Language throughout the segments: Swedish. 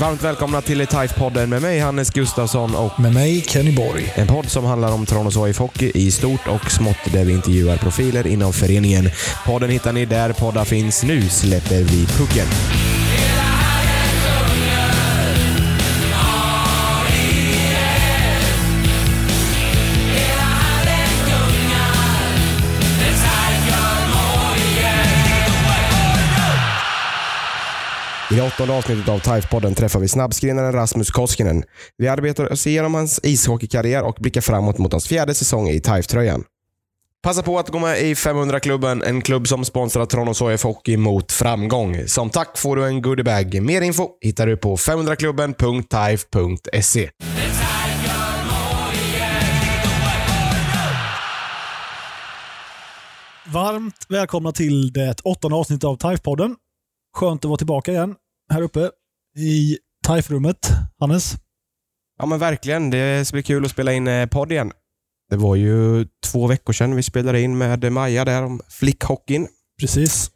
Varmt välkomna till TIFE-podden med mig Hannes Gustafsson och Med mig Kenny Borg. en podd som handlar om Tranås AIF Hockey i stort och smått där vi intervjuar profiler inom föreningen. Podden hittar ni där poddar finns. Nu släpper vi pucken. I åttonde avsnittet av TIFE-podden träffar vi snabbskrinnaren Rasmus Koskinen. Vi arbetar oss igenom hans ishockeykarriär och blickar framåt mot hans fjärde säsong i TIFE-tröjan. Passa på att gå med i 500-klubben, en klubb som sponsrar Tranås AIF Hockey mot framgång. Som tack får du en goodiebag. Mer info hittar du på 500klubben.tife.se. Varmt välkomna till det åttonde avsnittet av TIFE-podden. Skönt att vara tillbaka igen här uppe i TIFE-rummet. Hannes? Ja men verkligen, det ska bli kul att spela in eh, podd igen. Det var ju två veckor sedan vi spelade in med Maja där om flickhockeyn. Precis.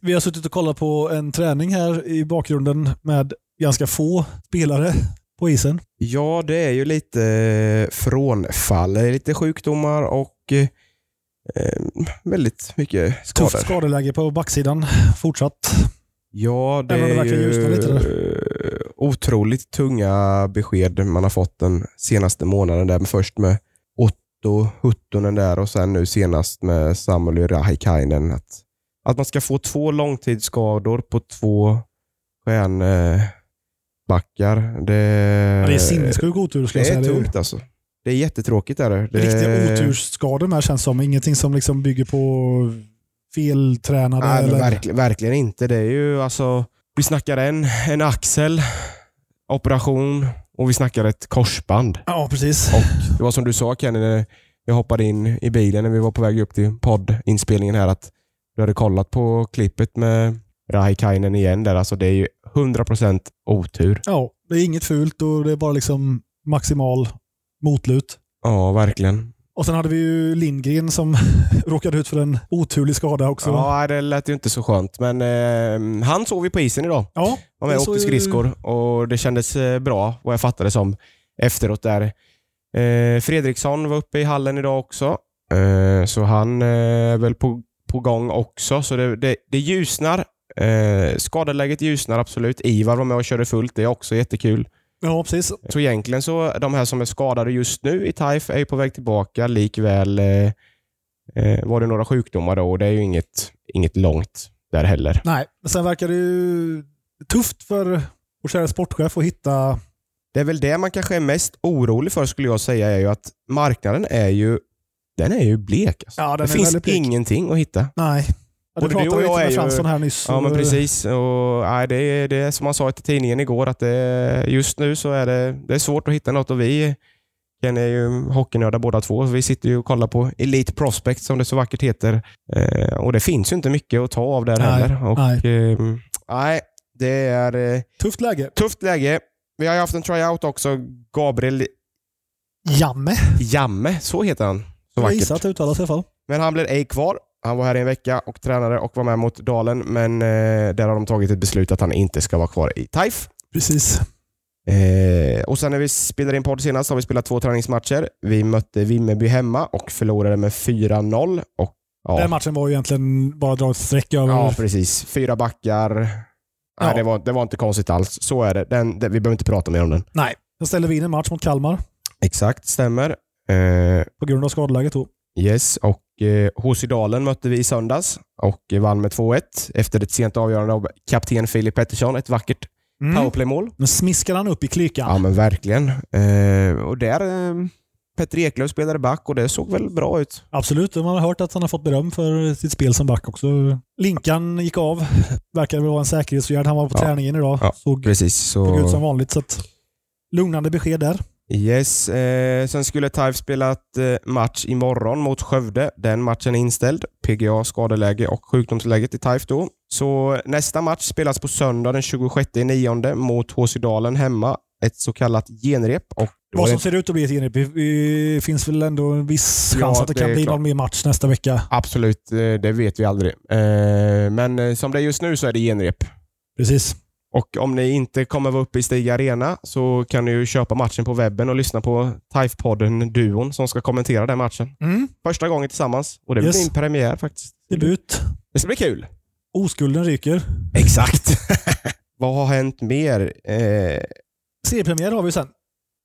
Vi, har suttit och kollat på en träning här i bakgrunden med ganska få spelare på isen. Ja, det är ju lite eh, frånfall. Lite sjukdomar och eh, väldigt mycket skador. Tufft skadeläge på backsidan fortsatt. Ja, det Även det är lite ju eh, otroligt tunga besked man har fått den senaste månaden. Där. Först med Otto Huttunen där och sen nu senast med Samuel Rahikainen. Att, att man ska få två långtidsskador på två stjärnbackar. Det, Ja, det är sinnessjuk otur skulle det jag är säga. tungt alltså. Det är jättetråkigt. Är det. Det, Riktiga otursskador med känns som. Ingenting som liksom bygger på feltränade Nej, eller... verkligen, verkligen inte. Det är ju alltså, vi snackar en, en axel, operation och vi snackar ett korsband. Ja, precis. Och det var som du sa Kenny, när jag hoppade in i bilen när vi var på väg upp till poddinspelningen här, att du hade kollat på klippet med Rahikainen igen där. Alltså det är ju 100% otur. Ja, det är inget fult och det är bara liksom maximal motlut. Ja, verkligen. Och sen hade vi ju Lindgren som råkade ut för en oturlig skada också. Ja, det lät ju inte så skönt, men eh, han såg vi på isen idag. Ja, var med och åkte ju- skridskor och det kändes eh, bra vad jag fattade som efteråt där. Eh, Fredriksson var uppe i hallen idag också, eh, så han eh, är väl på, på gång också. Så det, det, det ljusnar. Eh, skadeläget ljusnar absolut. Ivar var med och körde fullt. Det är också jättekul. Ja, precis. Så egentligen så de här som är skadade just nu i TIF är ju på väg tillbaka. Likväl eh, eh, var det några sjukdomar då och det är ju inget, inget långt där heller. Nej, men sen verkar det ju tufft för vår kära sportchef att hitta... Det är väl det man kanske är mest orolig för skulle jag säga, är ju att marknaden är ju, den är ju blek. Alltså. Ja, den det är finns blek. ingenting att hitta. Nej. Ja, Både du och jag är ju- här nyss. Ja, men precis. Och, nej, det, är, det är som man sa i tidningen igår, att det, just nu så är det, det är svårt att hitta något och vi Ken är ju hockeynördar båda två. så Vi sitter ju och kollar på Elite Prospect som det så vackert heter. Eh, och det finns ju inte mycket att ta av där Nej, heller. Och, nej. eh, nej, det är eh, Tufft läge. tufft läge. Vi har ju haft en tryout också. Gabriel Jamme. Jamme, så heter han. Så Jag vackert. gissar att det uttalas i alla fall. Men han blev ej kvar. Han var här i en vecka och tränade och var med mot Dalen, men eh, där har de tagit ett beslut att han inte ska vara kvar i TIFE. Precis. Eh, och sen när vi spelade in podd senast har vi spelat två träningsmatcher. Vi mötte Vimmerby hemma och förlorade med 4-0. Och, ja, Den matchen var ju egentligen bara dra ett streck över. ja, precis. Fyra backar. Nej, Ja. det, var, det var inte konstigt alls. Så är det. Den, det. Vi behöver inte prata mer om den. Nej. Sen ställde vi in en match mot Kalmar Exakt, stämmer. Eh, på grund av skadeläget då. Yes, och eh, HC Dalen mötte vi i söndags och vann med 2-1 efter ett sent avgörande av kapten Filip Pettersson. Ett vackert Mm. powerplaymål. Men smiskar han upp i klykan. Ja, men verkligen. Eh, och där eh, Petter Eklöf spelade back och det såg väl bra ut. Absolut, man har hört att han har fått beröm för sitt spel som back också. Linkan gick av. Verkar väl vara en säkerhetsåtgärd. Han var på Ja. träningen idag. Ja, Såg, Precis. såg ut som Så, vanligt. Så att, lugnande besked där. Yes, eh, sen skulle TIFE spela ett eh, match imorgon mot Skövde. Den matchen är inställd. PGA skadeläge och sjukdomsläget i TIFE då. Så nästa match spelas på söndag den 26 nionde mot HC Dalen hemma. Ett så kallat genrep. Och Vad som ser ut att bli ett genrep. Det det finns väl ändå en viss Ja, chans att det, det kan bli klart. någon mer match nästa vecka. Absolut, eh, det vet vi aldrig. Eh, Men eh, som det är just nu så är det genrep. Precis. Och om ni inte kommer vara uppe i Stig Arena så kan ni ju köpa matchen på webben och lyssna på TIFE-podden-duon som ska kommentera den matchen. Mm. Första gången tillsammans och det blir Yes. min premiär faktiskt. Debut. Det ska bli kul. Oskulden ryker. Exakt. Vad har hänt mer? Eh, Seriepremiär har vi sen.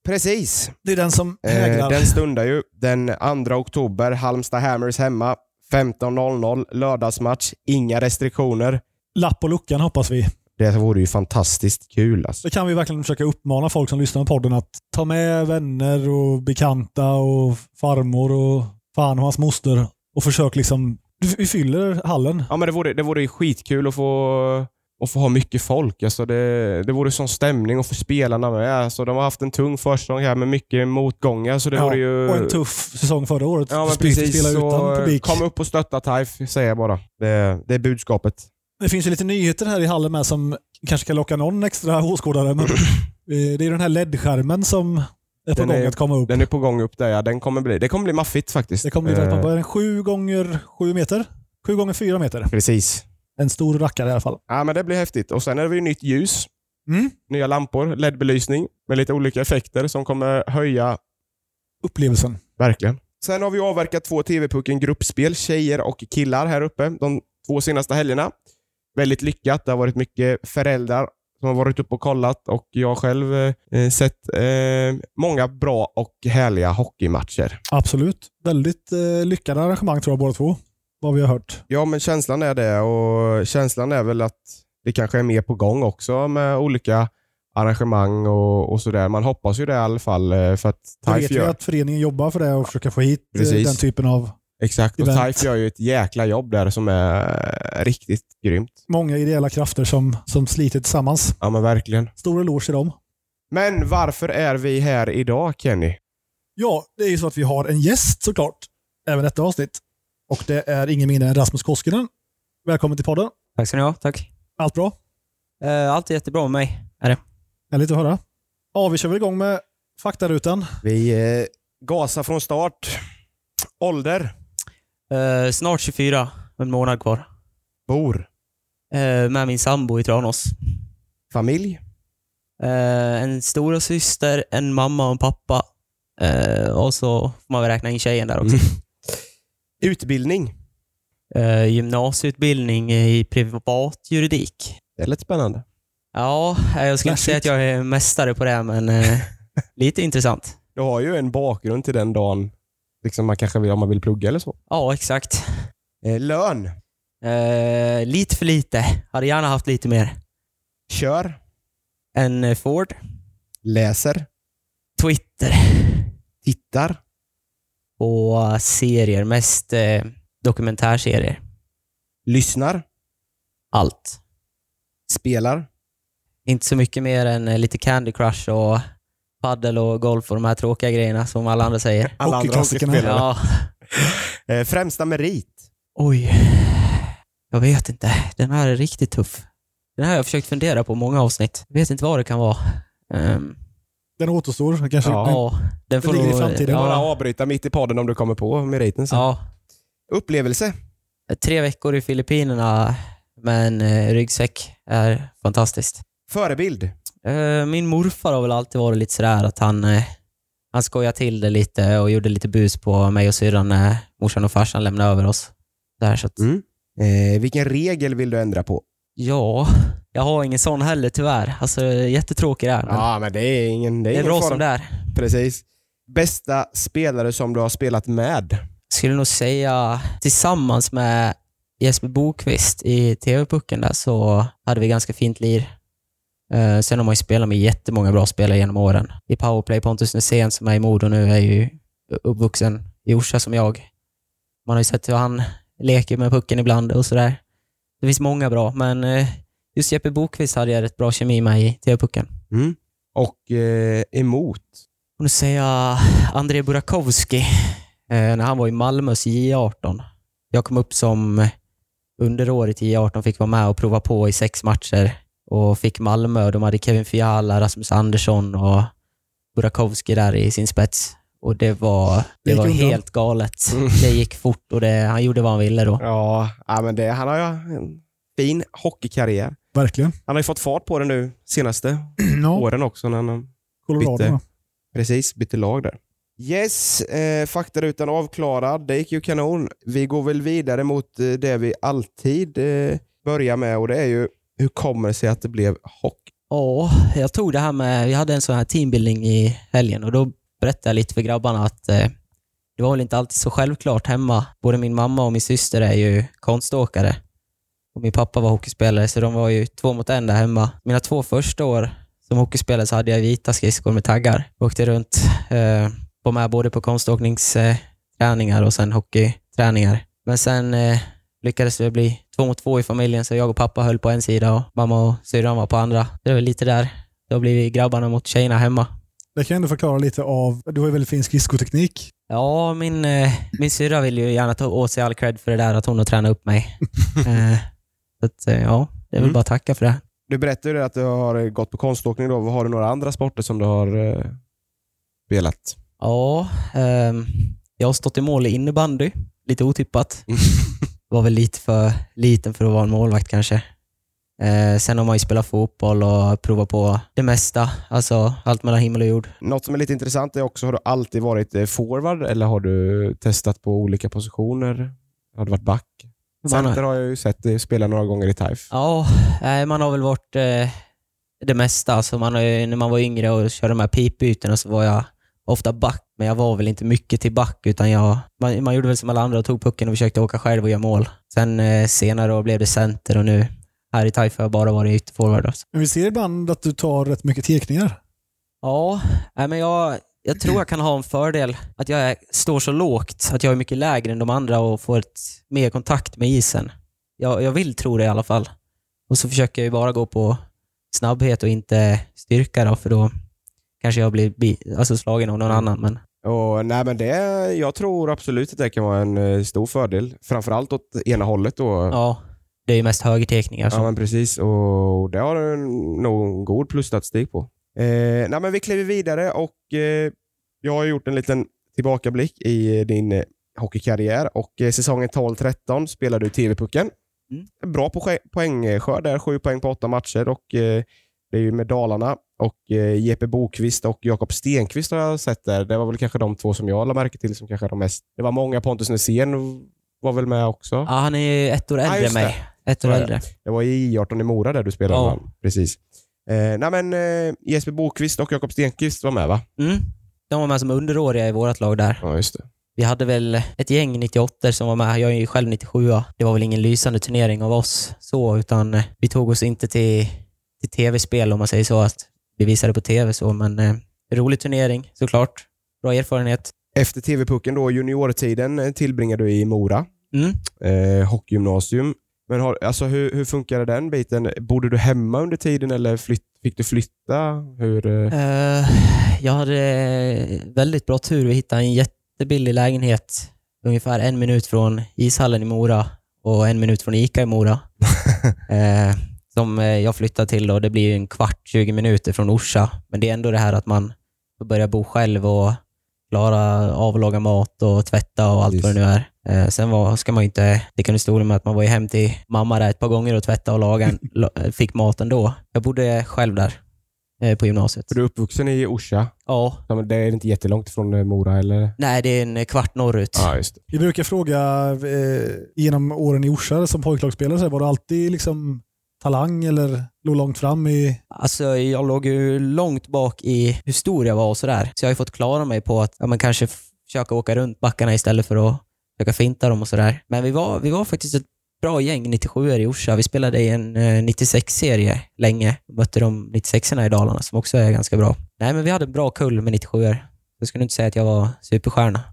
precis. Det är den som Eh, hägrar. den stundar ju den 2 oktober. Halmstad Hammers hemma. 15.00 lördagsmatch. Inga restriktioner. Lapp på luckan hoppas vi. Det vore ju fantastiskt kul. Alltså. Så kan vi verkligen försöka uppmana folk som lyssnar på podden att ta med vänner och bekanta och farmor och fan och hans moster och försök liksom... Vi fyller hallen. Ja, men det vore, det vore ju skitkul att få, att få ha mycket folk. Alltså det, det vore sån stämning och för spelarna med. Alltså de har haft en tung försäsong här med mycket motgångar. Så det Ja, vore ju... Och en tuff säsong förra året. Ja, men precis. spela utan publik. kom upp och stötta TIFE, säger jag bara. Det, det är budskapet. Det finns ju lite nyheter här i hallen med som kanske kan locka någon extra åskådare. Men eh, det är den här LED-skärmen som är på Den gång är- att komma upp. Den är på gång upp där, ja. Den kommer bli, det kommer bli maffigt faktiskt. Det kommer bli väldigt Eh. Vad är den? Sju gånger sju meter? Sju gånger fyra meter. Precis. En stor rackare i alla fall. Ja, men det blir häftigt. Och Sen är det ju nytt ljus, Mm. nya lampor, LED-belysning med lite olika effekter som kommer höja Upplevelsen. Verkligen. Sen har vi avverkat två TV-pucken gruppspel, tjejer och killar här uppe de två senaste helgerna. Väldigt lyckat. Det har varit mycket föräldrar som har varit uppe och kollat och jag själv eh, sett eh, många bra och härliga hockeymatcher. Absolut. Väldigt eh, lyckade arrangemang tror jag båda två. Vad vi har hört. Ja, men känslan är det och känslan är väl att det kanske är mer på gång också med olika arrangemang och, och sådär. Man hoppas ju det i alla fall eh, för att Jag vet ju att föreningen jobbar för det och försöker få hit eh, Precis. den typen av exakt, och event. TIFE gör ju ett jäkla jobb där som är riktigt grymt. många ideella krafter som, som sliter tillsammans. Ja, men verkligen. Stor eloge till dem. Men varför är vi här idag, Kenny? Ja, det är ju så att vi har en gäst såklart. Även detta avsnitt. Och det är ingen mindre än Rasmus Koskinen. Välkommen till podden. Tack ska ni ha. Tack. Allt bra? Eh, allt är jättebra med mig. Är det. Härligt att höra. Ja, vi kör väl igång med faktarutan. Vi eh, gasar från start. Ålder? Eh, snart 24, en månad kvar. Bor? Eh, med min sambo i Tranås. Familj? Eh, en stora syster, en mamma och en pappa. Eh, och så får man väl räkna in tjejen där också. Mm. Utbildning? Eh, gymnasieutbildning i privat juridik. Det är lite spännande. Ja, jag ska inte säga att jag är mästare på det, men eh, lite intressant. Du har ju en bakgrund till den dagen liksom man kanske vill om man vill plugga eller så. Ja, exakt. Eh, lön? Eh, lite för lite. Hade gärna haft lite mer. Kör? En eh, Ford. Läser? Twitter. Tittar? och serier. Mest eh, dokumentärserier. Lyssnar? Allt. Spelar? Inte så mycket mer än eh, lite Candy Crush och paddel och golf och de här tråkiga grejerna som alla andra säger. Alla andra. Ja. Eh, främsta merit? Oj. Jag vet inte. Den här är riktigt tuff. Den här har jag försökt fundera på många avsnitt. Jag vet inte vad det kan vara. Ehm, Den återstår kanske. Ja. ja, den får ligger i framtiden. Bara Ja, avbryta mitt i podden om du kommer på meriten sen. ja. Upplevelse? Tre veckor i Filippinerna med en eh, ryggsäck är fantastiskt. Förebild? Eh, Min morfar har väl alltid varit lite sådär att han, eh, han skojade till det lite och gjorde lite bus på mig och syrran när morsan och farsan lämnade över oss. Där, så att, Mm. Eh, vilken regel vill du ändra på? Ja, jag har ingen sån heller tyvärr. Alltså jättetråkig men Ja, men det är ingen Det är, det är bra fara. som det är. Precis. Bästa spelare som du har spelat med? Skulle nog säga tillsammans med Jesper Bokvist i TV-pucken där så hade vi ganska fint lir. Eh, sen har man ju spelat med jättemånga bra spelare genom åren. I powerplay, Pontus Nässén som är i Modo nu är ju uppvuxen i Orsa som jag. Man har ju sett hur han leker med pucken ibland och sådär. Det finns många bra, men eh, just Jeppe Bokvist hade jag rätt bra kemi med i TV-pucken. Mm. Och eh, emot? Och nu säger jag André Burakovsky, eh, när han var i Malmös J18. Jag kom upp som underåret i J18, fick vara med och prova på i sex matcher och fick Malmö. De hade Kevin Fiala, Rasmus Andersson och Burakovsky där i sin spets. Och det var, Det var helt galet. Mm. Det gick fort och det, han gjorde vad han ville då. Ja, men det, han har ju en fin hockeykarriär. Verkligen. Han har ju fått fart på det nu senaste Ja, åren också. När han Colorado. bytte. precis bytte lag där. Yes, eh, faktarutan avklarad. Det gick ju kanon. Vi går väl vidare mot eh, det vi alltid eh, börjar med och det är ju hur kommer det sig att det blev hockey? Ja, jag tog det här med, vi hade en sån här teambuilding i helgen och då berättade jag lite för grabbarna att eh, det var väl inte alltid så självklart hemma. Både min mamma och min syster är ju konståkare. Och min pappa var hockeyspelare, så de var ju två mot en där hemma. Mina två första år som hockeyspelare så hade jag vita skridskor med taggar. Åkte runt, eh, var med både på konståkningsträningar och sen hockeyträningar. Men sen eh, lyckades det bli två mot två i familjen, så jag och pappa höll på en sida och mamma och syrran var på andra. Det är väl lite där. Då blir vi grabbarna mot tjejerna hemma. Det kan jag ändå förklara lite av, du har ju väldigt fin skridskoteknik. Ja, min, eh, min syrra vill ju gärna ta åt sig all cred för det där, att hon har tränat upp mig. eh, så att, eh, ja, det är väl Mm. bara att tacka för det. Du berättade ju att du har gått på konståkning. Då. Har du några andra sporter som du har eh, spelat? Ja, ehm, jag har stått i mål i innebandy. Lite otippat. Var väl lite för liten för att vara en målvakt kanske. Eh, sen har man ju spelat fotboll och provat på det mesta. Alltså allt mellan himmel och jord. Något som är lite intressant är också, har du alltid varit eh, forward eller har du testat på olika positioner? Har du varit back? Center har jag ju sett dig spela några gånger i TIFE. Ja, man har väl varit eh, det mesta. Alltså man har när man var yngre och körde de här pipbytena så var jag ofta back, men jag var väl inte mycket till back, utan jag, man, man gjorde väl som alla andra och tog pucken och försökte åka själv och göra mål. Sen eh, senare då blev det center och nu här i Taifa har jag bara varit ytterforward. Men vi ser ibland att du tar rätt mycket tekningar. Ja, nej, men jag, jag tror jag kan ha en fördel att jag är, står så lågt, att jag är mycket lägre än de andra och får ett, mer kontakt med isen. Jag, jag vill tro det i alla fall. Och så försöker jag ju bara gå på snabbhet och inte styrka då, för då kanske jag blir bi, alltså slagen av någon annan. Men Och, nej, men det, jag tror absolut att det kan vara en eh, stor fördel. Framförallt åt ena hållet. Då. ja, det är ju mest högertekningar. Så. Ja, men precis. Och det har du nog god plusstatistik på. Eh, nej, men vi kliver vidare och eh, jag har gjort en liten tillbakablick i din eh, hockeykarriär och eh, säsongen 12-13 spelade du TV-pucken. Mm. Bra på poängskörd där, sju poäng på åtta matcher och eh, det är ju med Dalarna och eh, Jeppe Bokvist och Jakob Stenqvist har jag sett där. Det var väl kanske de två som jag lade märke till som kanske de mest. Det var många, Pontus Nässén var väl med också. Ja, han är ett år äldre än mig. Ett år äldre. Det var i I18 i Mora där du spelade. Ja. Precis. Eh, nej, men, eh, Jesper Bokvist och Jakob Stenqvist var med va? Mm. De var med som underåriga i vårt lag där. Ja, just det. Vi hade väl ett gäng 98 som var med. Jag är ju själv 97 Det var väl ingen lysande turnering av oss så, utan eh, vi tog oss inte till, till tv-spel om man säger så. Att vi visade på tv så, men eh, rolig turnering såklart. Bra erfarenhet. Efter TV-pucken då, juniortiden eh, tillbringade du i Mora, Mm. eh, hockeygymnasium. Men har, alltså, hur, hur funkade den biten? Bodde du hemma under tiden eller flytt, fick du flytta? Hur, eh, Eh, jag hade väldigt bra tur. Vi hittade en jättebillig lägenhet ungefär en minut från ishallen i Mora och en minut från Ica i Mora. eh, som eh, jag flyttade till och det blir ju en kvart, 20 minuter från Orsa. Men det är ändå det här att man får börja bo själv och klara av att laga mat och tvätta och allt Precis. vad det nu är. Eh, sen var, ska man ju inte sticka under stolen med att man var ju hem till mamma där ett par gånger och tvätta och laga, fick mat ändå. Jag bodde själv där eh, på gymnasiet. för du är uppvuxen i Orsa. Ja, det är inte jättelångt från Mora eller? nej det är en kvart norrut. Ja, just det. Vi brukar fråga eh, genom åren i Orsa som pojklagsspelare, var du alltid liksom talang eller låg långt fram i... Alltså jag låg ju långt bak i hur stor jag var och sådär. Så jag har ju fått klara mig på att ja, men kanske försöka åka runt backarna istället för att försöka finta dem och sådär. Men vi var, vi var faktiskt ett bra gäng 97 i Orsa. Vi spelade i en eh, 96-serie länge. Mötte de 96orna i Dalarna som också är ganska bra. Nej, men vi hade en bra kull med 97 Jag skulle inte säga att jag var superstjärna.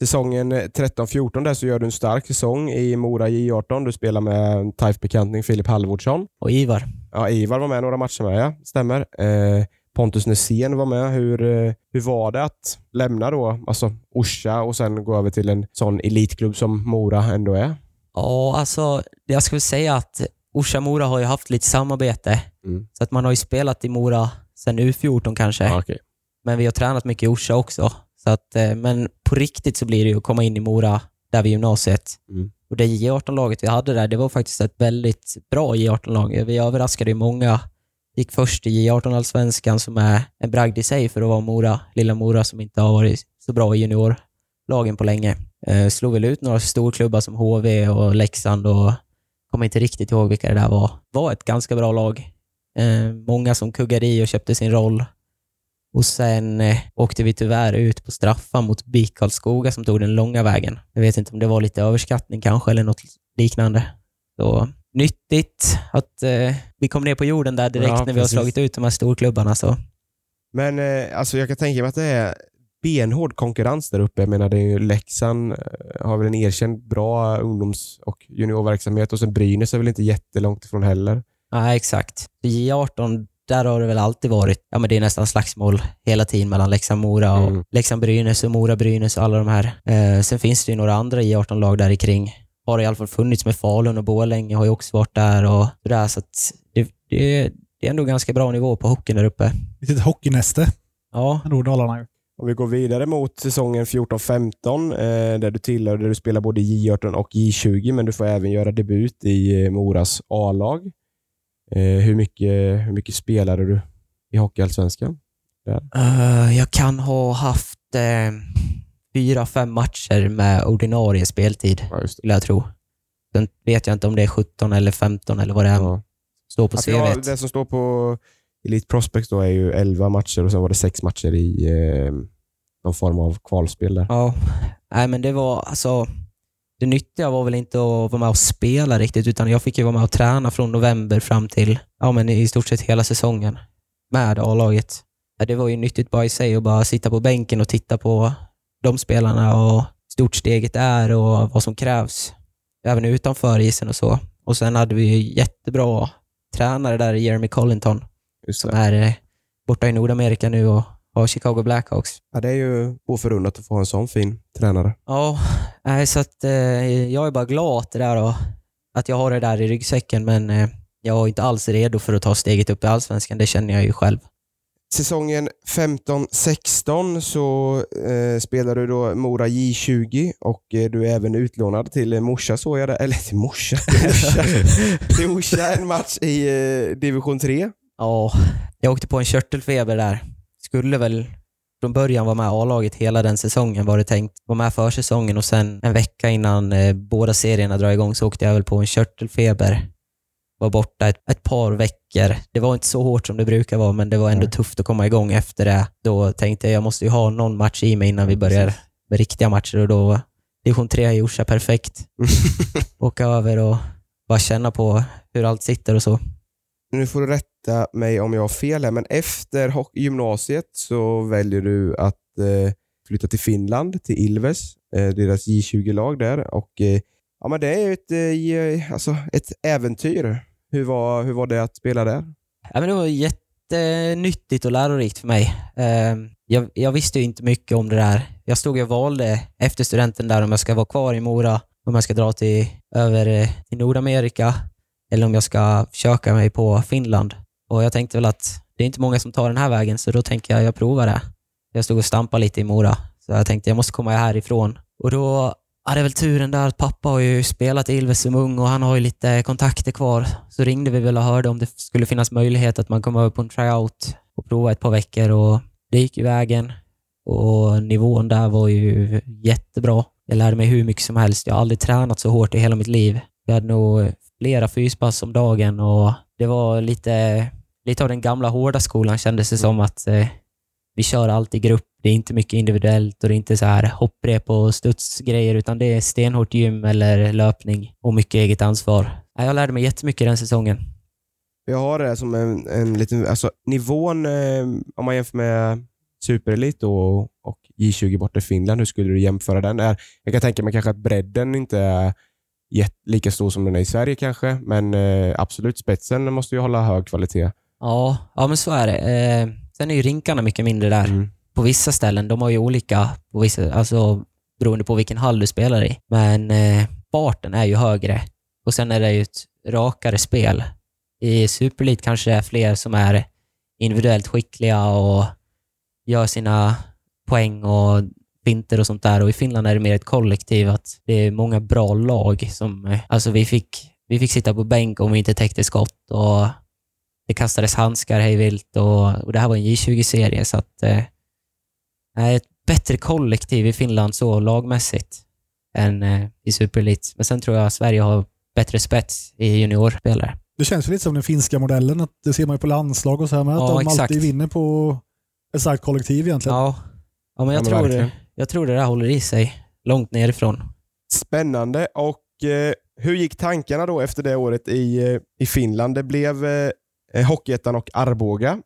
Säsongen eh, 13-14 där så gör du en stark säsong i Mora J18. Du spelar med TIFE-bekantning Filip Halvordsson. Och Ivar. Ja, Ivar var med några matcher med, ja. Stämmer. Eh, Pontus Nässén var med. Hur, eh, hur var det att lämna då, alltså Orsa och sen gå över till en sån elitklubb som Mora ändå är? Ja, alltså jag skulle säga att Orsa-Mora har ju haft lite samarbete. Mm. Så att man har ju spelat i Mora sedan U14 kanske. okej. Men vi har tränat mycket i Orsa också. Så att, eh, men på riktigt så blir det ju att komma in i Mora där vid gymnasiet. Mm. Och det J18-laget vi hade där, det var faktiskt ett väldigt bra J18-lag. Vi överraskade ju många. Gick först i J18-allsvenskan som är en bragd i sig för att vara Mora, lilla Mora som inte har varit så bra i juniorlagen på länge. Eh, slog väl ut några storklubbar som HV och Leksand och kommer inte riktigt ihåg vilka det där var. Var ett ganska bra lag. Eh, många som kuggade i och köpte sin roll. Och sen eh, åkte vi tyvärr ut på straffar mot BIK Karlskoga som tog den långa vägen. Jag vet inte om det var lite överskattning kanske eller något liknande. Så nyttigt att eh, vi kom ner på jorden där direkt Ja, när vi har slagit ut de här storklubbarna. Så. Men eh, alltså jag kan tänka mig att det är benhård konkurrens där uppe. Jag menar, det är ju Leksand eh, har väl en erkänd bra ungdoms och juniorverksamhet och sen Brynäs är väl inte jättelångt ifrån heller. Ja, exakt. I J18, där har det väl alltid varit, ja men det är nästan slagsmål hela tiden mellan Leksand-Mora och Mm. Leksand-Brynäs och Mora-Brynäs och alla de här. Eh, sen finns det ju några andra J18-lag där i kring. Har i alla fall funnits med Falun och Borlänge har ju också varit där och sådär. Så att det, det, det är ändå ganska bra nivå på hockeyn där uppe. Litet hockeynäste, Ja, ändå Dalarna. Om vi går vidare mot säsongen 14-15 eh, där du tillhör, där du spelar både J18 och J20, men du får även göra debut i eh, Moras A-lag. Eh, hur, mycket, hur mycket spelade du i Hockeyallsvenskan? Eh, jag kan ha haft eh, fyra, fem matcher med ordinarie speltid, Ja, skulle jag tro. Sen vet jag inte om det är 17 eller 15 eller vad det är. Ja. Står på jag, CVt. det som står på Elite Prospects då är ju 11 matcher och sen var det sex matcher i eh, någon form av kvalspel där. Ja, nej men det var alltså... Det nyttiga var väl inte att vara med och spela riktigt, utan jag fick ju vara med och träna från november fram till ja, men i stort sett hela säsongen med A-laget. Det var ju nyttigt bara i sig att bara sitta på bänken och titta på de spelarna och hur stort steget är och vad som krävs. Även utanför isen och så. Och sen hade vi ju jättebra tränare där, Jeremy Collington, Just som är eh, borta i Nordamerika nu och har Chicago Blackhawks. Ja, det är ju oförunnat att få en sån fin tränare. Ja, nej, så att eh, jag är bara glad att det där då, att jag har det där i ryggsäcken, men eh, jag är inte alls redo för att ta steget upp i Allsvenskan. Det känner jag ju själv. Säsongen 15-16 så eh, spelar du då Mora J20 och eh, du är även utlånad till eh, Morsa såg jag där. Eller till Morsa? Till till Morsa en match i eh, division 3. Ja, jag åkte på en körtelfeber där. Skulle väl från början vara med A-laget hela den säsongen var det tänkt. Var med försäsongen och sen en vecka innan eh, båda serierna drar igång så åkte jag väl på en körtelfeber. Var borta ett, ett par veckor. Det var inte så hårt som det brukar vara, men det var ändå Nej. tufft att komma igång efter det. Då tänkte jag jag måste ju ha någon match i mig innan vi börjar med riktiga matcher och då division 3 i Orsa perfekt. Åka över och bara känna på hur allt sitter och så. Nu får du rätta mig om jag har fel här, men efter gymnasiet så väljer du att eh, flytta till Finland, till Ilves, eh, deras J20-lag där. Och, eh, ja, men det är ju ett, eh, alltså, ett äventyr. Hur var, hur var det att spela där? Ja, men det var jättenyttigt och lärorikt för mig. Eh, Jag, jag visste ju inte mycket om det där. Jag stod och valde efter studenten där om jag ska vara kvar i Mora, om jag ska dra till, över eh, till Nordamerika eller om jag ska försöka mig på Finland. Och Jag tänkte väl att det är inte många som tar den här vägen, så då tänker jag jag provar det. Jag stod och stampade lite i Mora, så jag tänkte jag måste komma härifrån. Och då hade jag väl turen där att pappa har ju spelat i Ilves som ung och han har ju lite kontakter kvar. Så ringde vi väl och hörde om det skulle finnas möjlighet att man kom över på en tryout och prova ett par veckor och det gick ju vägen. Och nivån där var ju jättebra. Jag lärde mig hur mycket som helst. Jag har aldrig tränat så hårt i hela mitt liv. Jag hade nog flera fyspass om dagen och det var lite, lite av den gamla hårda skolan kändes det som att eh, vi kör allt i grupp. Det är inte mycket individuellt och det är inte så här hopprep och studsgrejer utan det är stenhårt gym eller löpning och mycket eget ansvar. Jag lärde mig jättemycket den säsongen. Jag har det som en, en liten, alltså nivån, eh, om man jämför med Superelit och, och J20 borta i Finland, hur skulle du jämföra den? Är, jag kan tänka mig kanske att bredden inte är jätt, lika stor som den är i Sverige kanske, men eh, absolut spetsen måste ju hålla hög kvalitet. Ja, ja men så är det. Eh, sen är ju rinkarna mycket mindre där. Mm. På vissa ställen, de har ju olika, på vissa, alltså beroende på vilken hall du spelar i. Men eh, farten är ju högre och sen är det ju ett rakare spel. I Superlit kanske det är fler som är individuellt skickliga och gör sina poäng och finter och sånt där. Och i Finland är det mer ett kollektiv, att det är många bra lag som... eh, Alltså vi fick, vi fick sitta på bänk om vi inte täckte skott och det kastades handskar hej vilt och, och det här var en J20-serie så att... Eh, ett bättre kollektiv i Finland så lagmässigt än eh, i Superelit. Men sen tror jag att Sverige har bättre spets i juniorspelare. Det känns ju lite som den finska modellen. Att det ser man ju på landslag och så här med. Att Ja, de exakt. alltid vinner på ett starkt kollektiv egentligen. Ja, ja men jag, Ja, men tror, verkligen. jag tror det där håller i sig långt nerifrån. Spännande. Och eh, hur gick tankarna då efter det året i, eh, i Finland? Det blev eh, Hockeyettan och Arboga.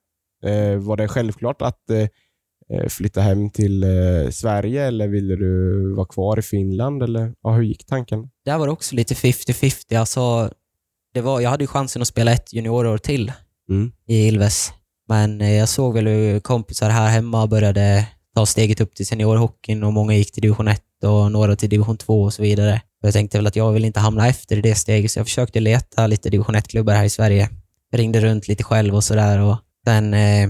Eh, var det självklart att eh, eh, flytta hem till eh, Sverige eller ville du vara kvar i Finland? Eller, ja, hur gick tanken? Där var det också lite 50-50. Alltså, det var, jag hade ju chansen att spela ett juniorår till Mm. i Ilves. Men eh, jag såg väl hur kompisar här hemma började ta steget upp till seniorhockeyn och många gick till division 1 och några till division 2 och så vidare. Jag tänkte väl att jag vill inte hamna efter i det steget, så jag försökte leta lite division 1-klubbar här i Sverige. Ringde runt lite själv och sådär och sen eh,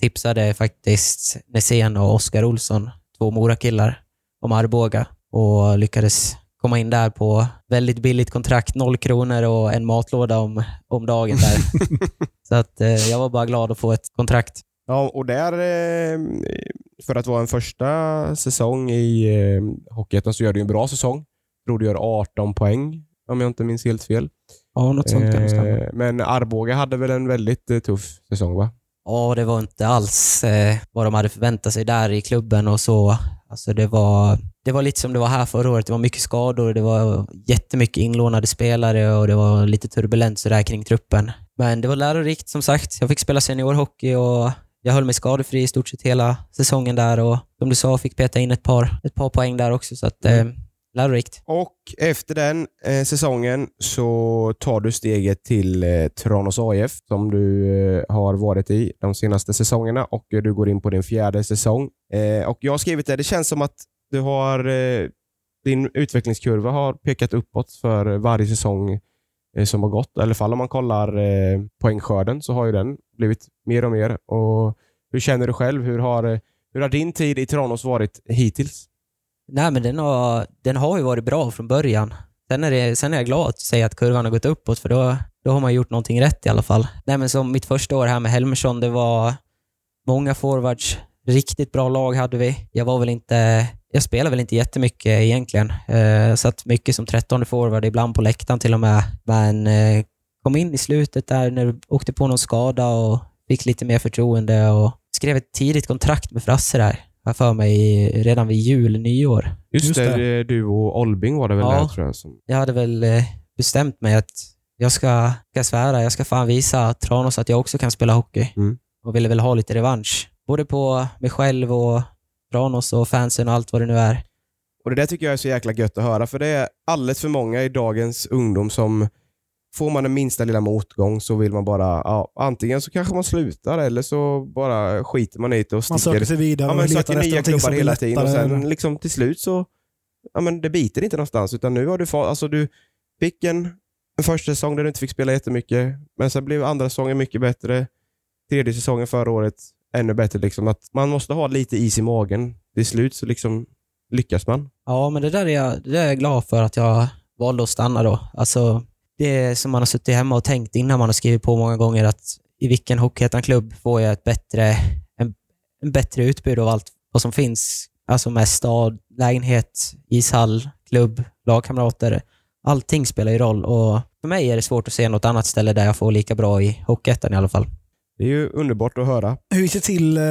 tipsade faktiskt Nässén och Oskar Olsson, två Morakillar, om Arboga och lyckades komma in där på väldigt billigt kontrakt, noll kronor och en matlåda om, om dagen där. Så att eh, jag var bara glad att få ett kontrakt. Ja, och där, eh, för att vara en första säsong i eh, Hockeyettan så gör du en bra säsong. Jag tror du gör 18 poäng, om jag inte minns helt fel. Ja, något sånt kan det stämma. Eh, men Arboga hade väl en väldigt eh, tuff säsong, va? Ja, det var inte alls eh, vad de hade förväntat sig där i klubben och så. Alltså det var, det var lite som det var här förra året. Det var mycket skador, det var jättemycket inlånade spelare och det var lite turbulens där kring truppen. Men det var lärorikt som sagt. Jag fick spela seniorhockey och jag höll mig skadefri i stort sett hela säsongen där och som du sa fick peta in ett par, ett par poäng där också. Så att, eh, lärorikt. Och efter den eh, säsongen så tar du steget till eh, Tranås AIF som du eh, har varit i de senaste säsongerna och eh, du går in på din fjärde säsong. Eh, och Jag har skrivit det, det känns som att du har, eh, din utvecklingskurva har pekat uppåt för varje säsong eh, som har gått. I alla fall om man kollar eh, poängskörden så har ju den blivit mer och mer. Och hur känner du själv? Hur har, eh, hur har din tid i Tranås varit hittills? Nej, men den har, den har ju varit bra från början. Sen är, det, sen är jag glad att säga att kurvan har gått uppåt, för då, då har man gjort någonting rätt i alla fall. Nej, men som mitt första år här med Helmersson, det var många forwards. Riktigt bra lag hade vi. Jag var väl inte... Jag spelade väl inte jättemycket egentligen. Jag satt mycket som 13 forward, ibland på läktaren till och med. Men eh, kom in i slutet där när du åkte på någon skada och fick lite mer förtroende och skrev ett tidigt kontrakt med Frasse där. Jag för mig redan vid jul, nyår. Just, Just det, det. eh, du och Olbing var det väl Ja. där tror jag. Som... Jag hade väl eh, bestämt mig att jag ska, ska svära, jag ska fan visa Tranås att jag också kan spela hockey. Mm. Och ville väl ha lite revansch. Både på mig själv och Tranås och fansen och allt vad det nu är. Och Det där tycker jag är så jäkla gött att höra, för det är alldeles för många i dagens ungdom som Får man den minsta lilla motgång så vill man bara, ja, antingen så kanske man slutar eller så bara skiter man i det och Man söker sticker, sig vidare ja, men och letar söker efter nya klubbar hela tiden och sen liksom till slut så, ja men det biter inte någonstans utan nu har du fått, alltså du fick en, en första säsong där du inte fick spela jättemycket, men sen blev andra säsongen mycket bättre, tredje säsongen förra året ännu bättre liksom. Att man måste ha lite is i magen. Till slut så liksom lyckas man. Ja, men det där är jag, det där är jag glad för att jag valde att stanna då. Alltså, det som man har suttit hemma och tänkt innan man har skrivit på många gånger att i vilken Hockeyettan-klubb får jag ett bättre, en, en bättre utbud av allt vad som finns. Alltså med stad, lägenhet, ishall, klubb, lagkamrater. Allting spelar ju roll och för mig är det svårt att se något annat ställe där jag får lika bra i Hockeyettan i alla fall. Det är ju underbart att höra. Hur gick det till eh,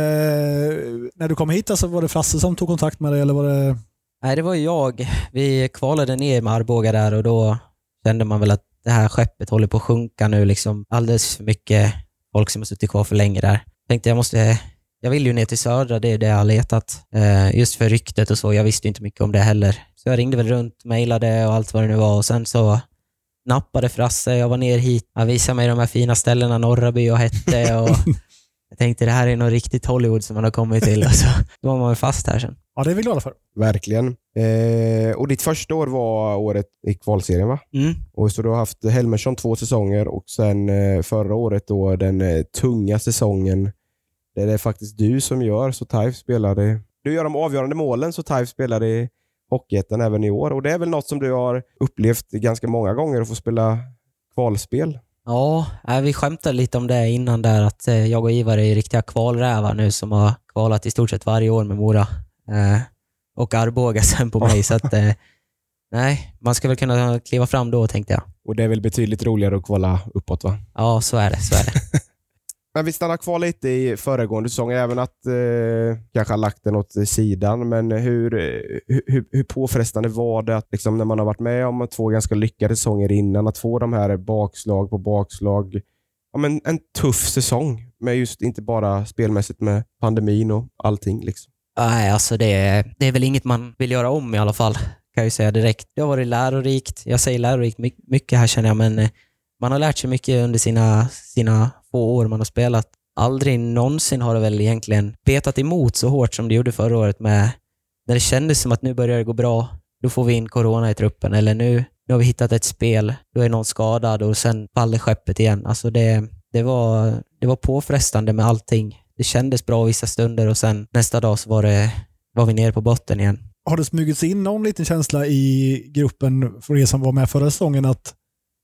när du kom hit? Alltså, var det Frasse som tog kontakt med dig eller var det... Nej, det var jag. Vi kvalade ner med Arboga där och då kände man väl att det här skeppet håller på att sjunka nu. Liksom alldeles för mycket folk som har suttit kvar för länge där. Tänkte jag måste... Jag vill ju ner till södra, det är det jag har letat. Eh, just för ryktet och så. Jag visste ju inte mycket om det heller. Så jag ringde väl runt, mejlade och allt vad det nu var och sen så nappade Frasse. Jag var ner hit. Han visade mig de här fina ställena Norraby och Hette och jag tänkte det här är nog riktigt Hollywood som man har kommit till. Och så då var man väl fast här sen. Ja, det är vi glada för. Verkligen. Eh, och ditt första år var året i kvalserien va? Mm. Och så du har haft Helmersson två säsonger och sen eh, förra året då den eh, tunga säsongen. Det är faktiskt du som gör, så Taif spelade Du gör de avgörande målen så TIFE spelar i Hockeyettan även i år och det är väl något som du har upplevt ganska många gånger att få spela kvalspel. Ja, äh, vi skämtade lite om det innan där att eh, jag och Ivar är riktiga kvalrävar nu som har kvalat i stort sett varje år med Mora. Eh, och Arboga sen på mig. så att, eh, nej, man ska väl kunna kliva fram då tänkte jag. Och det är väl betydligt roligare att kvala uppåt va? Ja, så är det. Så är det. Men vi stannar kvar lite i föregående säsong, även att eh, kanske har lagt den åt sidan. Men hur, eh, hur, hur påfrestande var det att liksom, när man har varit med om två ganska lyckade säsonger innan, att få de här bakslag på bakslag? Ja, men en tuff säsong, med just inte bara spelmässigt med pandemin och allting. Liksom. Nej, alltså det är, det är väl inget man vill göra om i alla fall, kan jag säga direkt. Det har varit lärorikt. Jag säger lärorikt mycket här känner jag, men eh, man har lärt sig mycket under sina, sina två år man har spelat. Aldrig någonsin har det väl egentligen betat emot så hårt som det gjorde förra året med när det kändes som att nu börjar det gå bra, då får vi in corona i truppen. Eller nu, nu har vi hittat ett spel, då är någon skadad och sen faller skeppet igen. Alltså det, det, var, det var påfrestande med allting. Det kändes bra vissa stunder och sen nästa dag så var, det, var vi nere på botten igen. Har det smugits in någon liten känsla i gruppen för er som var med förra säsongen att,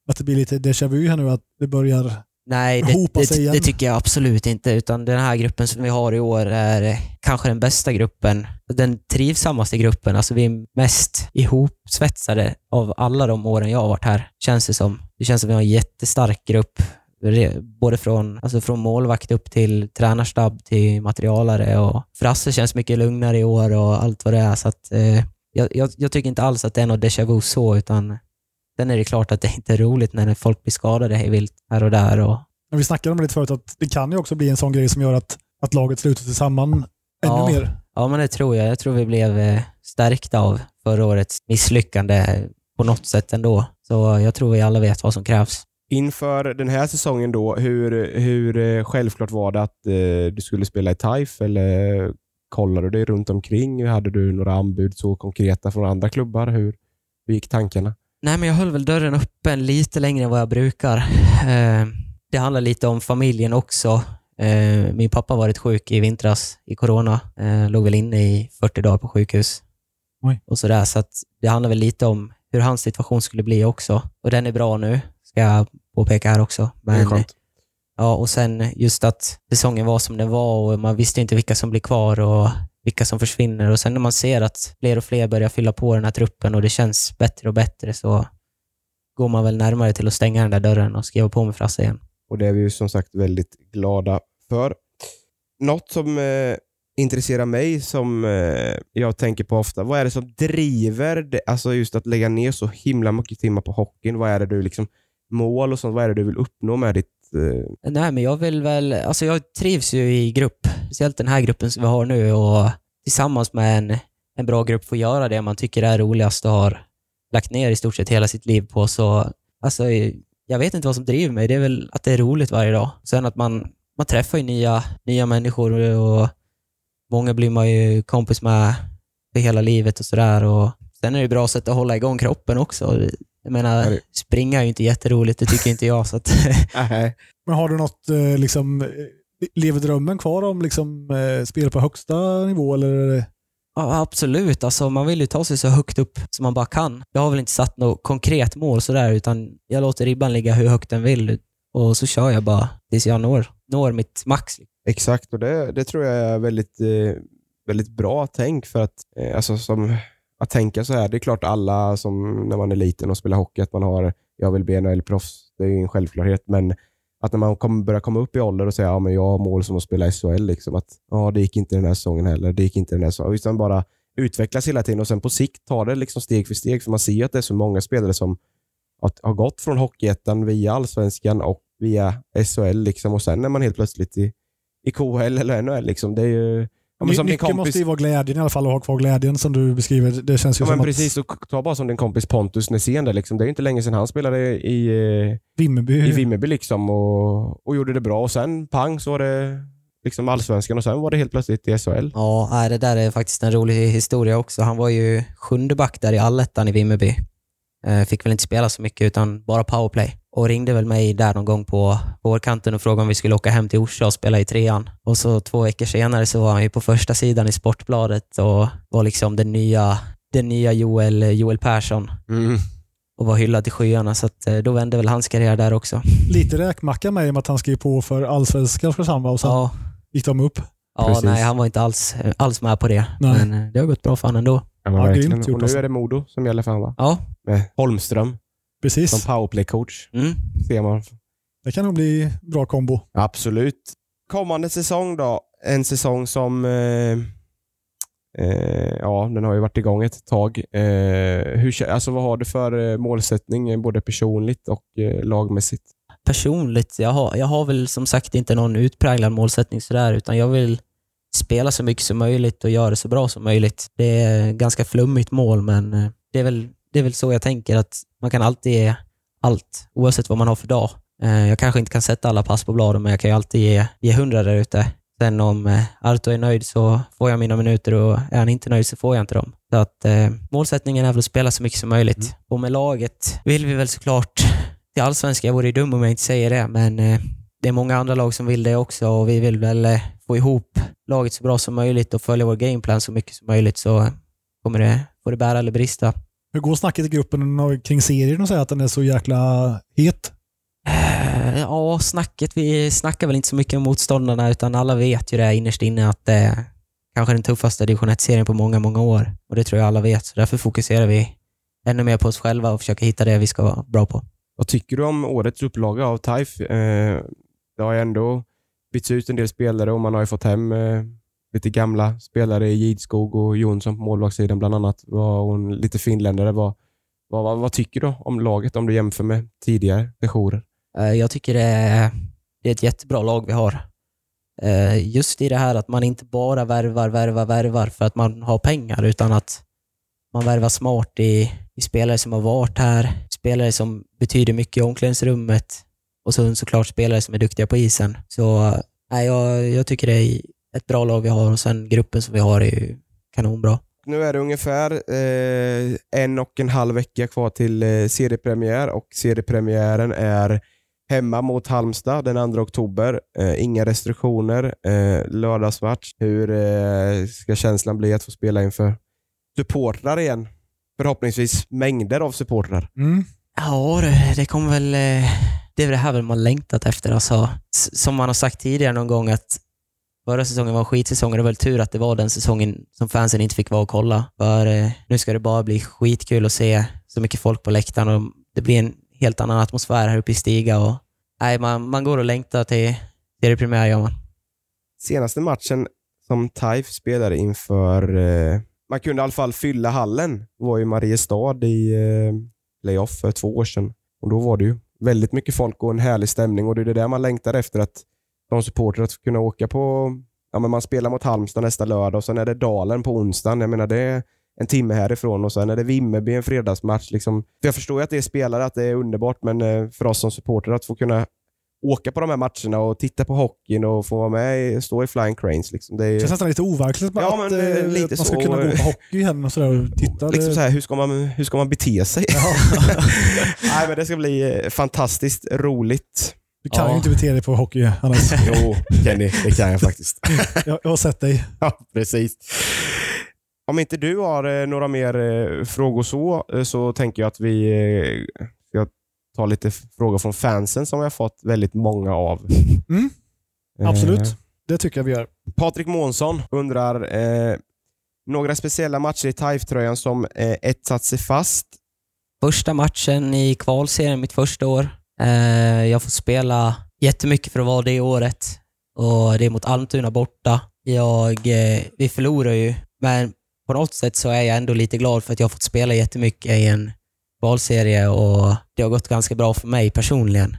att det blir lite déjà vu här nu, att det börjar Nej, det, det, det, tycker jag absolut inte. Utan den här gruppen som vi har i år är kanske den bästa gruppen. Den trivsammaste gruppen. Alltså vi är mest ihopsvetsade av alla de åren jag har varit här, känns det som. Det känns som vi har en jättestark grupp. Både från, alltså från målvakt upp till tränarstab till materialare. Och Frasse känns mycket lugnare i år och allt vad det är. Så att, eh, jag, jag, jag, tycker inte alls att det är något déjà vu så, utan Sen är det klart att det inte är roligt när folk blir skadade hej vilt här och där. Och... Vi snackade om det lite förut, att det kan ju också bli en sån grej som gör att, att laget sluter sig samman ännu ja, mer. Ja, men det tror jag. Jag tror vi blev eh, stärkta av förra årets misslyckande på något sätt ändå. Så jag tror vi alla vet vad som krävs. Inför den här säsongen då, hur, hur eh, självklart var det att eh, du skulle spela i TIFE eller kollade du dig runt omkring? Hade du några anbud så konkreta från andra klubbar? Hur, hur gick tankarna? Nej, men jag höll väl dörren öppen lite längre än vad jag brukar. Eh, det handlar lite om familjen också. Eh, min pappa har varit sjuk i vintras i corona. Eh, låg väl inne i 40 dagar på sjukhus. Oj. Och sådär, så att det handlar väl lite om hur hans situation skulle bli också. Och den är bra nu, ska jag påpeka här också. Men, det är Ja, och sen just att säsongen var som den var och man visste inte vilka som blir kvar och vilka som försvinner. Och sen när man ser att fler och fler börjar fylla på den här truppen och det känns bättre och bättre så går man väl närmare till att stänga den där dörren och skriva på med Frasse igen. Och det är vi ju som sagt väldigt glada för. Något som eh, intresserar mig, som eh, jag tänker på ofta, vad är det som driver det, alltså just att lägga ner så himla mycket timmar på hockeyn? Vad är det du liksom, mål och sånt, vad är det du vill uppnå med ditt Eh... Nej, men jag vill väl... Alltså jag trivs ju i grupp. Speciellt den här gruppen som vi har nu och tillsammans med en, en bra grupp få göra det man tycker är roligast och har lagt ner i stort sett hela sitt liv på. Så alltså, jag vet inte vad som driver mig. Det är väl att det är roligt varje dag. Sen att man, man träffar ju nya, nya människor och många blir man ju kompis med för hela livet och sådär. Sen är det ett bra sätt att hålla igång kroppen också. Jag menar, springa är ju inte jätteroligt, det tycker inte jag. Så att Men har du något, eh, liksom, eh, lever drömmen kvar om liksom, eh, spel på högsta nivå? Eller? Ja, absolut. Alltså, man vill ju ta sig så högt upp som man bara kan. Jag har väl inte satt något konkret mål sådär, utan jag låter ribban ligga hur högt den vill och så kör jag bara tills jag når, når mitt max. Exakt, och det, det tror jag är väldigt, väldigt bra tänk för att alltså, som att tänka så här. Det är klart alla som när man är liten och spelar hockey, att man har, jag vill bli NHL-proffs. Det är en självklarhet. Men att när man kom, börjar komma upp i ålder och säga att ja, jag har mål som att spela SHL. Liksom, att ja, det gick inte den här säsongen heller. Det gick inte den här säsongen. Utan bara utvecklas hela tiden och sen på sikt ta det liksom steg för steg. För man ser ju att det är så många spelare som har gått från Hockeyettan via Allsvenskan och via SHL. Liksom, och sen är man helt plötsligt i, i KHL eller NHL. Liksom. Det är ju, Ja, men Mycket kompis... måste ju vara glädjen i alla fall, att ha kvar glädjen som du beskriver. Det känns ju ja, som men precis. Att... ta bara som din kompis Pontus Nässén där. Liksom. Det är inte länge sedan han spelade i eh, Vimmerby, i Vimmerby liksom, och, och gjorde det bra. Och Sen pang så var det liksom allsvenskan och sen var det helt plötsligt i SHL. Ja, det där är faktiskt en rolig historia också. Han var ju sjunde back där i allettan i Vimmerby. Eh, fick väl inte spela så mycket utan bara powerplay. Och ringde väl mig där någon gång på vårkanten och frågade om vi skulle åka hem till Orsa och spela i trean. Och så två veckor senare så var han ju på första sidan i Sportbladet och var liksom den nya, den nya Joel, Joel Persson Mm. och var hyllad till skyarna. Så att, eh, då vände väl hans karriär där också. Lite räkmacka med i och med att han skrev på för allsvenskan Oskarshamn va? och sen Ja, gick de upp. ja Precis. nej, han var inte alls, alls med på det. Nej. Men eh, det har gått bra för honom ändå. Ja, Ja, grymt Och nu alltså. är det Modo som gäller för honom va? Ja, Med Holmström som Precis. powerplay-coach. mm. Ser man. Det kan nog bli bra kombo. Absolut. Kommande säsong då. En säsong som eh, eh, ja, den har ju varit igång ett tag. Eh, hur, alltså, vad har du för eh, målsättning, eh, både personligt och eh, lagmässigt? personligt, jag har, jag har väl som sagt inte någon utpräglad målsättning sådär, utan jag vill spela så mycket som möjligt och göra det så bra som möjligt. Det är ganska flummigt mål, men det är väl, det är väl så jag tänker, att man kan alltid ge allt, oavsett vad man har för dag. Eh, Jag kanske inte kan sätta alla pass på bladen, men jag kan ju alltid ge, ge hundra där ute. Sen om eh, Arto är nöjd så får jag mina minuter och är han inte nöjd så får jag inte dem. Så att eh, målsättningen är väl att spela så mycket som möjligt. Mm. Och med laget vill vi väl såklart till allsvenskan. Jag vore dum om jag inte säger det, men eh, det är många andra lag som vill det också och vi vill väl eh, få ihop laget så bra som möjligt och följa vår gameplan så mycket som möjligt så kommer det, får det bära eller brista. Hur går snacket i gruppen kring serien och säger att den är så jäkla het? Eh, Ja, snacket. Vi snackar väl inte så mycket om motståndarna utan alla vet ju det innerst inne att det är kanske den tuffaste division 1-serien på många, många år. Och det tror jag alla vet. Så därför fokuserar vi ännu mer på oss själva och försöker hitta det vi ska vara bra på. Vad tycker du om årets upplaga av TIFE? Eh, det har ju ändå bytts ut en del spelare och man har ju fått hem eh, lite gamla spelare i Gidskog och Jonsson på målvaktssidan bland annat. Var hon lite finländare. Vad, vad, vad, vad tycker du om laget om du jämför med tidigare sessioner? Eh, jag tycker det är, det är ett jättebra lag vi har. Eh, just i det här att man inte bara värvar, värvar, värvar för att man har pengar, utan att man värvar smart i, i spelare som har varit här, spelare som betyder mycket i omklädningsrummet och så såklart spelare som är duktiga på isen. Så eh, nej, jag, jag tycker det är ett bra lag vi har och sen gruppen som vi har är ju kanonbra. Nu är det ungefär eh, en och en halv vecka kvar till eh, seriepremiär och seriepremiären är hemma mot Halmstad den 2 oktober. Eh, inga restriktioner. Eh, lördagsmatch. Hur eh, ska känslan bli att få spela inför supportrar igen? Förhoppningsvis mängder av supportrar. Mm. Ja, det, det kommer väl... eh, Det är väl det här väl man längtat efter. Alltså, som man har sagt tidigare någon gång att förra säsongen var en skitsäsong och det var väl tur att det var den säsongen som fansen inte fick vara och kolla. För eh, nu ska det bara bli skitkul att se så mycket folk på läktaren och det blir en helt annan atmosfär här uppe i Stiga. Och, nej, man, man går och längtar till seriepremiär, gör man. Senaste matchen som TIFE spelade inför, eh, man kunde i alla fall fylla hallen, var i Mariestad i eh, playoff för två år sedan. Och Då var det ju väldigt mycket folk och en härlig stämning och det är det där man längtar efter att de supportrar att kunna åka på, ja men man spelar mot Halmstad nästa lördag och sen är det Dalen på onsdagen. Jag menar det är en timme härifrån och sen är det Vimmerby en fredagsmatch. Liksom. För jag förstår ju att det är spelare, att det är underbart, men eh, för oss som supportrar att få kunna åka på de här matcherna och titta på hockeyn och få vara med, i- stå i Flying Cranes. Liksom. Det är, Det känns nästan lite overkligt Ja, att, men, eh, eh, lite man ska så. kunna gå på hockey igen och, sådär och titta. liksom så här, hur, ska man, hur ska man bete sig? Nej, men det ska bli fantastiskt roligt. Du kan Ja. ju inte bete dig på hockey, Hannes. Jo, Kenny, det kan jag faktiskt. jag, jag har sett dig. Ja, precis. Om inte du har eh, några mer eh, frågor så, eh, så tänker jag att vi eh, ska ta lite frågor från fansen som vi har fått väldigt många av. Mm, Eh, absolut. Det tycker jag vi gör. Patrik Månsson undrar, eh, några speciella matcher i TIFE-tröjan som eh, etsat sig fast? Första matchen i kvalserien mitt första år. Eh, jag får spela jättemycket för att vara det året. Och det är mot Almtuna borta. Jag, eh, vi förlorar ju, men på något sätt så är jag ändå lite glad för att jag har fått spela jättemycket i en kvalserie och det har gått ganska bra för mig personligen.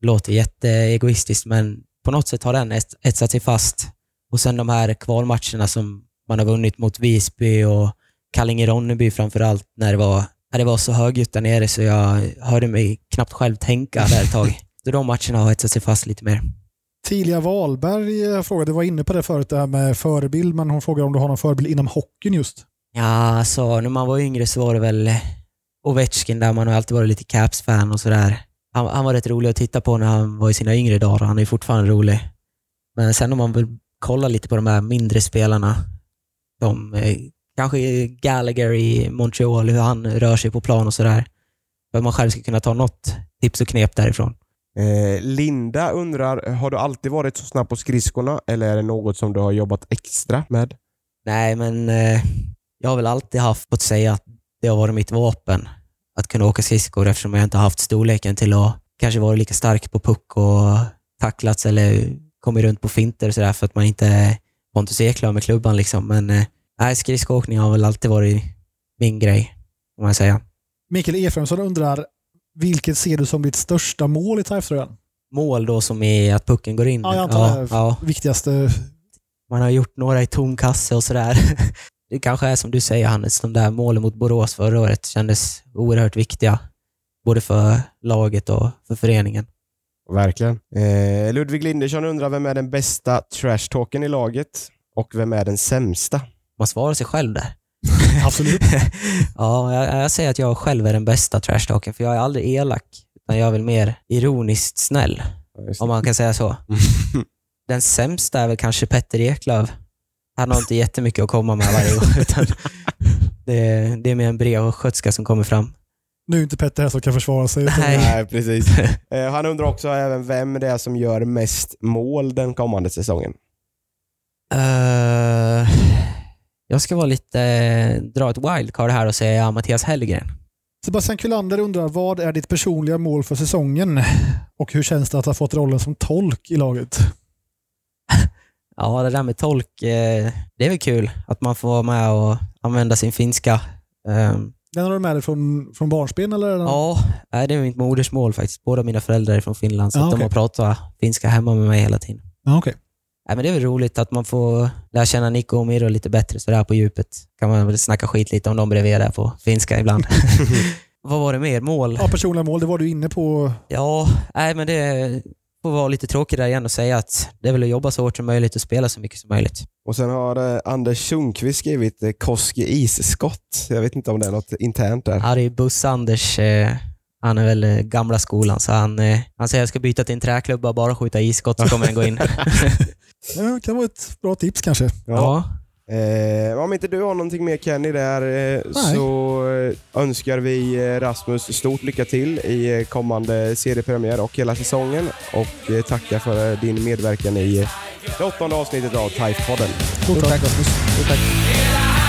Det låter jätteegoistiskt, men på något sätt har den etsat sig fast. Och sen de här kvalmatcherna som man har vunnit mot Visby och Kallinge-Ronneby framför allt när det var, det var så högljutt där nere så jag hörde mig knappt själv tänka där ett tag. Så de matcherna har etsat sig fast lite mer. Tilia Wahlberg eh, frågade, du var inne på det förut, det här med förebild, men hon frågar om du har någon förebild inom hockeyn just. Ja, alltså när man var yngre så var det väl Ovechkin där man har alltid varit lite Caps-fan och sådär. han, han var rätt rolig att titta på när han var i sina yngre dagar. Han är fortfarande rolig. Men sen om man vill kolla lite på de här mindre spelarna, som eh, kanske Gallagher i Montreal, hur han rör sig på plan och sådär. För att man själv ska kunna ta något tips och knep därifrån. Eh, Linda undrar, har du alltid varit så snabb på skridskorna eller är det något som du har jobbat extra med? Nej, men eh, jag har väl alltid haft, fått säga att det har varit mitt vapen. Att kunna åka skridskor eftersom jag inte har haft storleken till att kanske vara lika stark på puck och tacklats eller kommit runt på finter och sådär för att man inte är Pontus Eklöf med klubban. Liksom. Men eh, nej, skridskoåkning har väl alltid varit min grej, om man säga. Mikael Efraimsson undrar, vilket ser du som ditt största mål i Taif-tröjan? Mål då som är att pucken går in. Ja, jag antar det. ja. Viktigaste... Man har gjort några i tom kasse och sådär. Det kanske är som du säger Hannes, de där målen mot Borås förra året kändes oerhört viktiga. Både för laget och för föreningen. Verkligen. Eh, Ludvig Lindersson undrar, vem är den bästa trash-talken i laget? Och vem är den sämsta? Man svarar sig själv där. Absolut. ja, jag, jag säger att jag själv är den bästa trashtalken, för jag är aldrig elak. Utan jag är väl mer ironiskt snäll, Ja, om man kan säga så. Den sämsta är väl kanske Petter Eklöf. Han har inte jättemycket att komma med varje gång, utan det, det är mer en brev och skötska som kommer fram. Nu är inte Petter här som kan försvara sig. Nej. Nej, precis. Eh, han undrar också även vem det är som gör mest mål den kommande säsongen. Eh, jag ska vara lite, dra ett wildcard här och säga Mattias Hellgren. Sebastian Kullander undrar, vad är ditt personliga mål för säsongen? Och hur känns det att ha fått rollen som tolk i laget? Ja, det där med tolk, eh, det är väl kul att man får vara med och använda sin finska. Ehm, Den har du med dig från, från barnsben eller? Ja, det är mitt modersmål faktiskt. Båda mina föräldrar är från Finland, så Ja, att de okej. har pratat finska hemma med mig hela tiden. Ja, okej. Nej, men det är väl roligt att man får lära känna Nico och Miro lite bättre sådär på djupet. kan man väl snacka skit lite om dem bredvid där på finska ibland. Vad var det mer? Mål? Ja, personliga mål, det var du inne på. Ja, nej men det får vara lite tråkigt där igen och säga att det är väl att jobba så hårt som möjligt och spela så mycket som möjligt. Och sen har eh, Anders Sundqvist skrivit eh, Koski isskott. Jag vet inte om det är något internt där. Ja, det är Buss-Anders. Eh, han är väl gamla skolan, så han, han säger att jag ska byta till en träklubba och bara skjuta isskott så kommer den gå in. Ja, det kan vara ett bra tips kanske. ja. Eh, om inte du har någonting mer Kenny där eh, så eh, önskar vi eh, Rasmus stort lycka till i eh, kommande seriepremiär och hela säsongen och tackar för din medverkan i det åttonde avsnittet av Type-podden. Stort tack Rasmus. Stort tack.